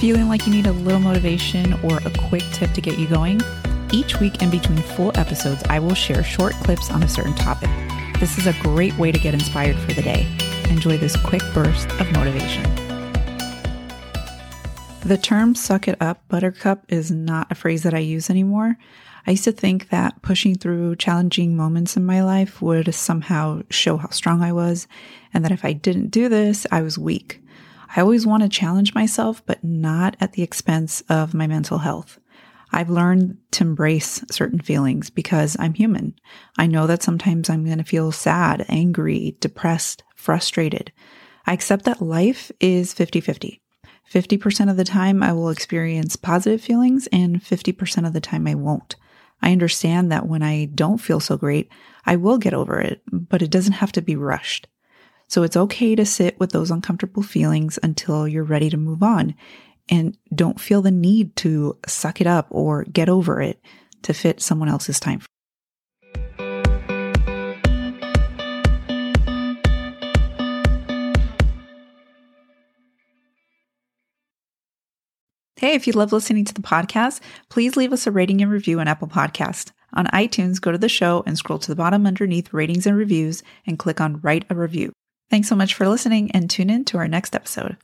Feeling like you need a little motivation or a quick tip to get you going? Each week in between full episodes, I will share short clips on a certain topic. This is a great way to get inspired for the day. Enjoy this quick burst of motivation. The term suck it up, buttercup, is not a phrase that I use anymore. I used to think that pushing through challenging moments in my life would somehow show how strong I was, and that if I didn't do this, I was weak. I always want to challenge myself, but not at the expense of my mental health. I've learned to embrace certain feelings because I'm human. I know that sometimes I'm going to feel sad, angry, depressed, frustrated. I accept that life is 50 50. 50% of the time I will experience positive feelings, and 50% of the time I won't. I understand that when I don't feel so great, I will get over it, but it doesn't have to be rushed. So it's okay to sit with those uncomfortable feelings until you're ready to move on and don't feel the need to suck it up or get over it to fit someone else's time. Hey, if you love listening to the podcast, please leave us a rating and review on Apple Podcast. On iTunes, go to the show and scroll to the bottom underneath ratings and reviews and click on write a review. Thanks so much for listening and tune in to our next episode.